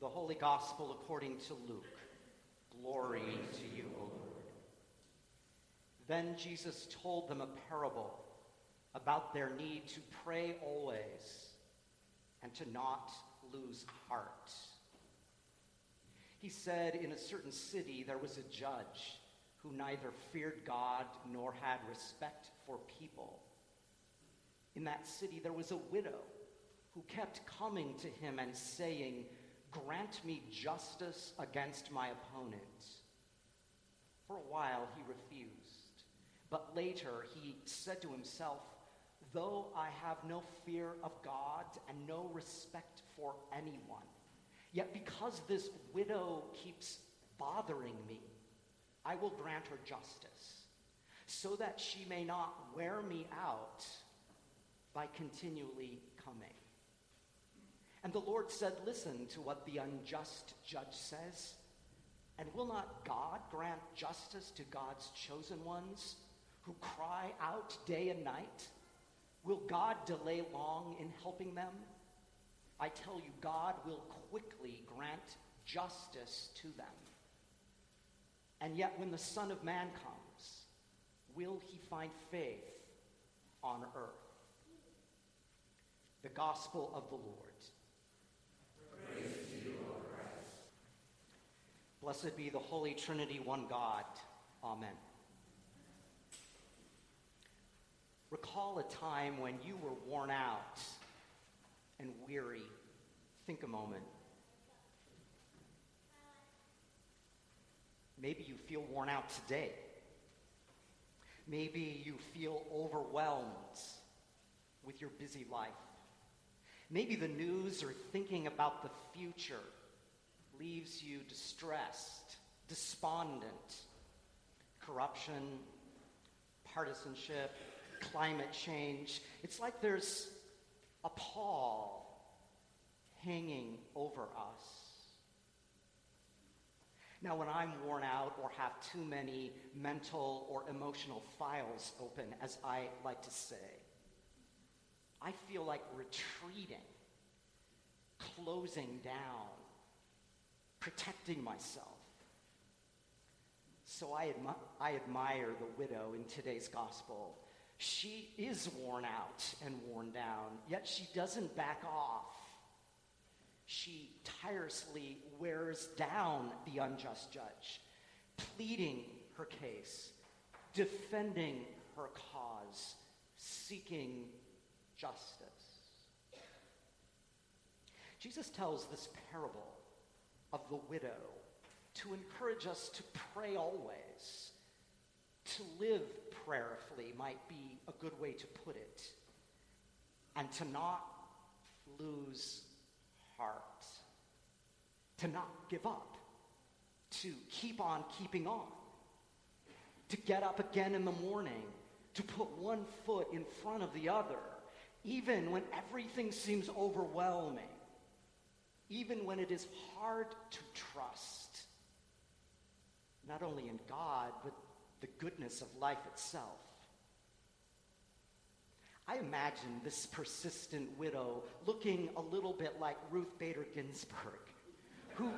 The Holy Gospel according to Luke. Glory to you, O Lord. Then Jesus told them a parable about their need to pray always and to not lose heart. He said, In a certain city there was a judge who neither feared God nor had respect for people. In that city there was a widow who kept coming to him and saying, Grant me justice against my opponent. For a while he refused, but later he said to himself, Though I have no fear of God and no respect for anyone, yet because this widow keeps bothering me, I will grant her justice, so that she may not wear me out by continually coming. And the Lord said, Listen to what the unjust judge says. And will not God grant justice to God's chosen ones who cry out day and night? Will God delay long in helping them? I tell you, God will quickly grant justice to them. And yet, when the Son of Man comes, will he find faith on earth? The Gospel of the Lord. Blessed be the Holy Trinity, one God. Amen. Recall a time when you were worn out and weary. Think a moment. Maybe you feel worn out today. Maybe you feel overwhelmed with your busy life. Maybe the news or thinking about the future leaves you distressed, despondent. Corruption, partisanship, climate change. It's like there's a pall hanging over us. Now, when I'm worn out or have too many mental or emotional files open, as I like to say, I feel like retreating, closing down, protecting myself. So I, admi- I admire the widow in today's gospel. She is worn out and worn down, yet she doesn't back off. She tirelessly wears down the unjust judge, pleading her case, defending her cause, seeking justice. Jesus tells this parable of the widow to encourage us to pray always. To live prayerfully might be a good way to put it. And to not lose heart. To not give up. To keep on keeping on. To get up again in the morning. To put one foot in front of the other even when everything seems overwhelming, even when it is hard to trust, not only in God, but the goodness of life itself. I imagine this persistent widow looking a little bit like Ruth Bader Ginsburg, who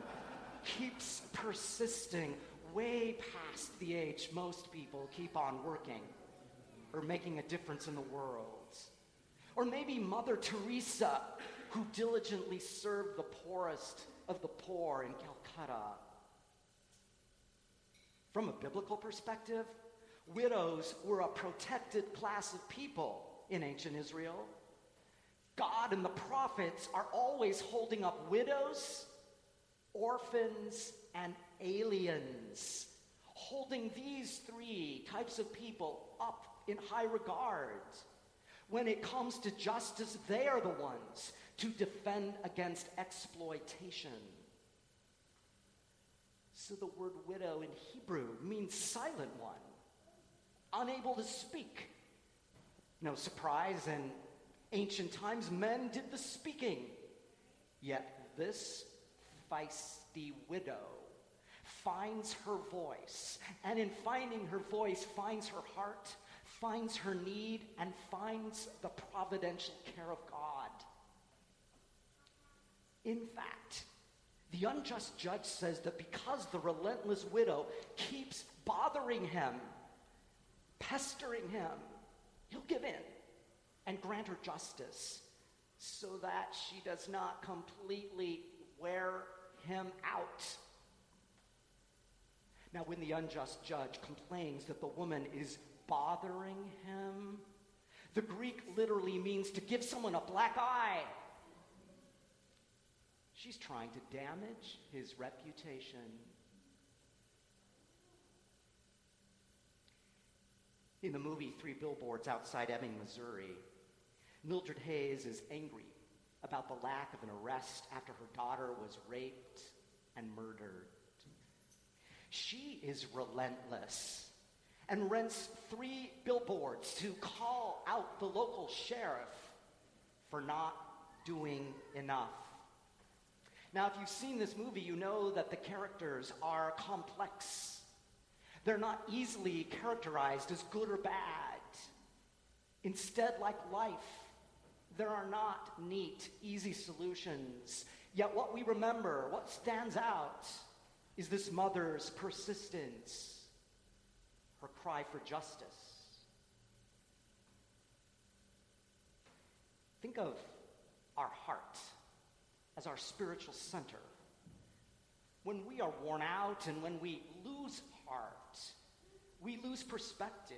keeps persisting way past the age most people keep on working or making a difference in the world. Or maybe Mother Teresa, who diligently served the poorest of the poor in Calcutta. From a biblical perspective, widows were a protected class of people in ancient Israel. God and the prophets are always holding up widows, orphans, and aliens, holding these three types of people up in high regard. When it comes to justice, they are the ones to defend against exploitation. So the word widow in Hebrew means silent one, unable to speak. No surprise, in ancient times, men did the speaking. Yet this feisty widow finds her voice, and in finding her voice, finds her heart finds her need and finds the providential care of God. In fact, The unjust judge says that because the relentless widow keeps bothering him, pestering him, he'll give in and grant her justice so that she does not completely wear him out. Now, when the unjust judge complains that the woman is bothering him, the Greek literally means to give someone a black eye. She's trying to damage his reputation. In the movie Three Billboards Outside Ebbing, Missouri, Mildred Hayes is angry about the lack of an arrest after her daughter was raped and murdered. She is relentless and rents three billboards to call out the local sheriff for not doing enough. Now, if you've seen this movie, you know that the characters are complex. They're not easily characterized as good or bad. Instead, like life, there are not neat, easy solutions. Yet, what we remember, what stands out, is this mother's persistence, her cry for justice. Think of our heart as our spiritual center. When we are worn out and when we lose heart, we lose perspective.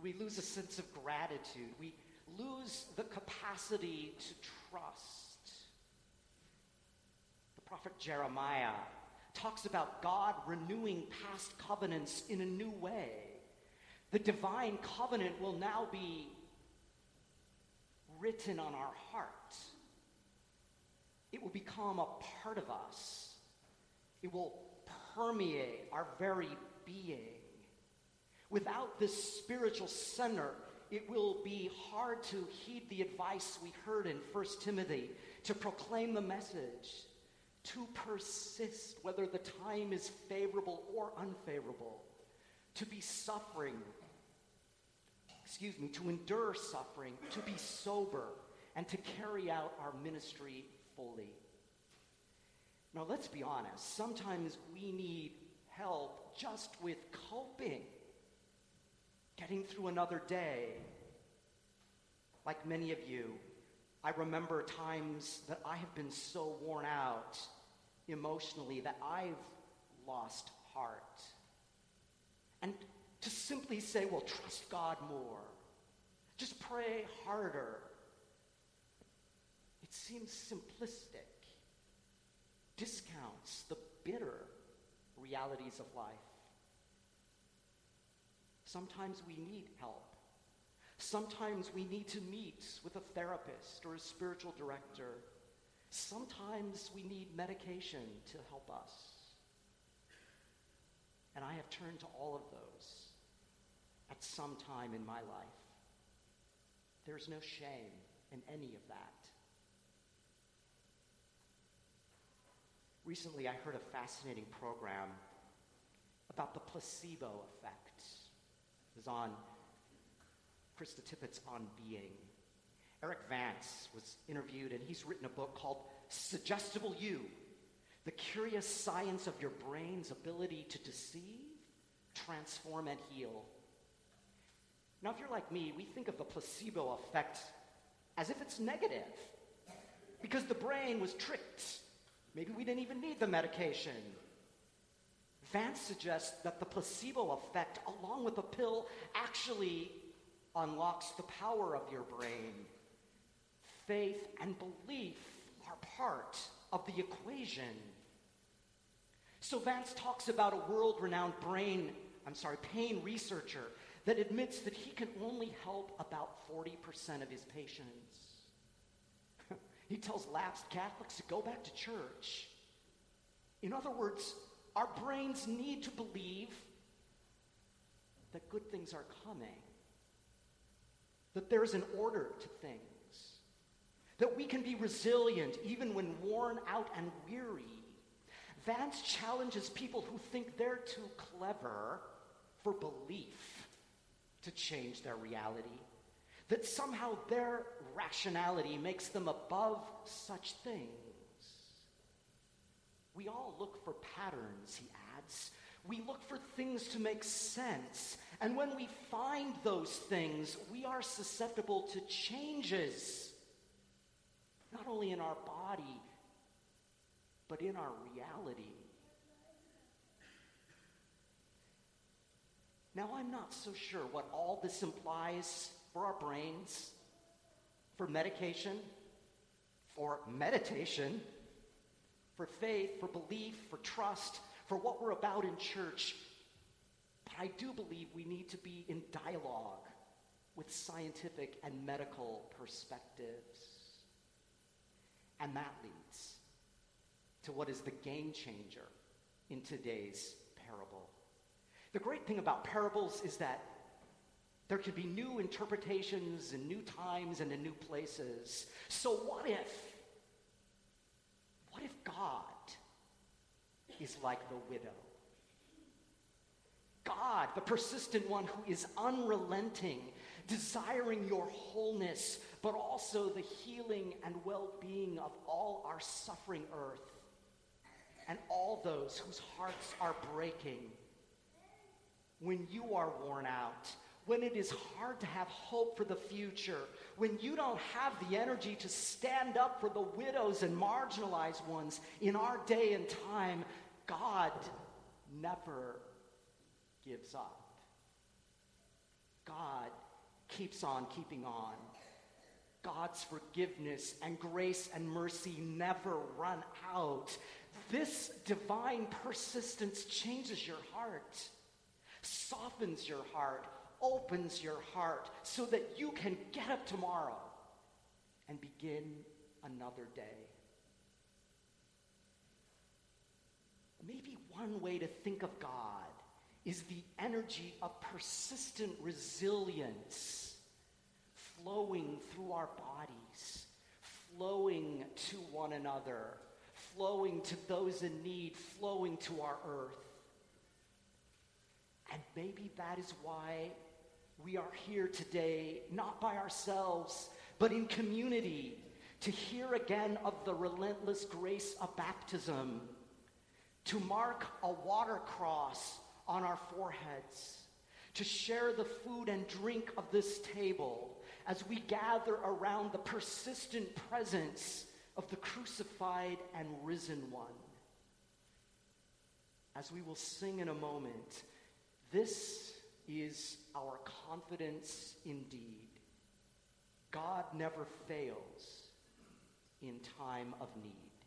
We lose a sense of gratitude. We lose the capacity to trust. The prophet Jeremiah talks about God renewing past covenants in a new way. The divine covenant will now be written on our heart. It will become a part of us. It will permeate our very being. Without this spiritual center, it will be hard to heed the advice we heard in 1 Timothy to proclaim the message, to persist, whether the time is favorable or unfavorable, to be suffering, excuse me, to endure suffering, to be sober, and to carry out our ministry fully. Now, let's be honest. Sometimes we need help just with coping getting through another day. Like many of you, I remember times that I have been so worn out emotionally that I've lost heart. And to simply say, well, trust God more, just pray harder, it seems simplistic, discounts the bitter realities of life. Sometimes we need help. Sometimes we need to meet with a therapist or a spiritual director. Sometimes we need medication to help us. And I have turned to all of those at some time in my life. There's no shame in any of that. Recently, I heard a fascinating program about the placebo effect It was on Krista Tippett's On Being. Erik Vance was interviewed, and he's written a book called Suggestible You The Curious Science of Your Brain's Ability to Deceive, Transform, and Heal. Now, if you're like me, we think of the placebo effect as if it's negative because the brain was tricked. Maybe we didn't even need the medication. Vance suggests that the placebo effect, along with the pill, actually unlocks the power of your brain. Faith and belief are part of the equation. So Vance talks about a world renowned brain, I'm sorry, pain researcher that admits that he can only help about 40% of his patients. He tells lapsed Catholics to go back to church. In other words, our brains need to believe that good things are coming, that there's an order to things, that we can be resilient even when worn out and weary. Vance challenges people who think they're too clever for belief to change their reality, that somehow their rationality makes them above such things. We all look for patterns, he adds. We look for things to make sense. And when we find those things, we are susceptible to changes, not only in our body, but in our reality. Now, I'm not so sure what all this implies for our brains, for medication, for meditation, for faith, for belief, for trust, for what we're about in church. But I do believe we need to be in dialogue with scientific and medical perspectives. And that leads to what is the game changer in today's parable. The great thing about parables is that there could be new interpretations in new times and in new places. So, what if? What if God is like the widow? God, the persistent one who is unrelenting, desiring your wholeness, but also the healing and well being of all our suffering earth and all those whose hearts are breaking. When you are worn out, when it is hard to have hope for the future, when you don't have the energy to stand up for the widows and marginalized ones in our day and time, God never gives up. God keeps on keeping on. God's forgiveness and grace and mercy never run out. This divine persistence changes your heart, softens your heart, opens your heart so that you can get up tomorrow and begin another day. Maybe one way to think of God is the energy of persistent resilience flowing through our bodies, flowing to one another, flowing to those in need, flowing to our earth. And maybe that is why we are here today, not by ourselves, but in community, to hear again of the relentless grace of baptism, to mark a water cross on our foreheads, to share the food and drink of this table as we gather around the persistent presence of the crucified and risen one. As we will sing in a moment, this is our confidence indeed. God never fails in time of need.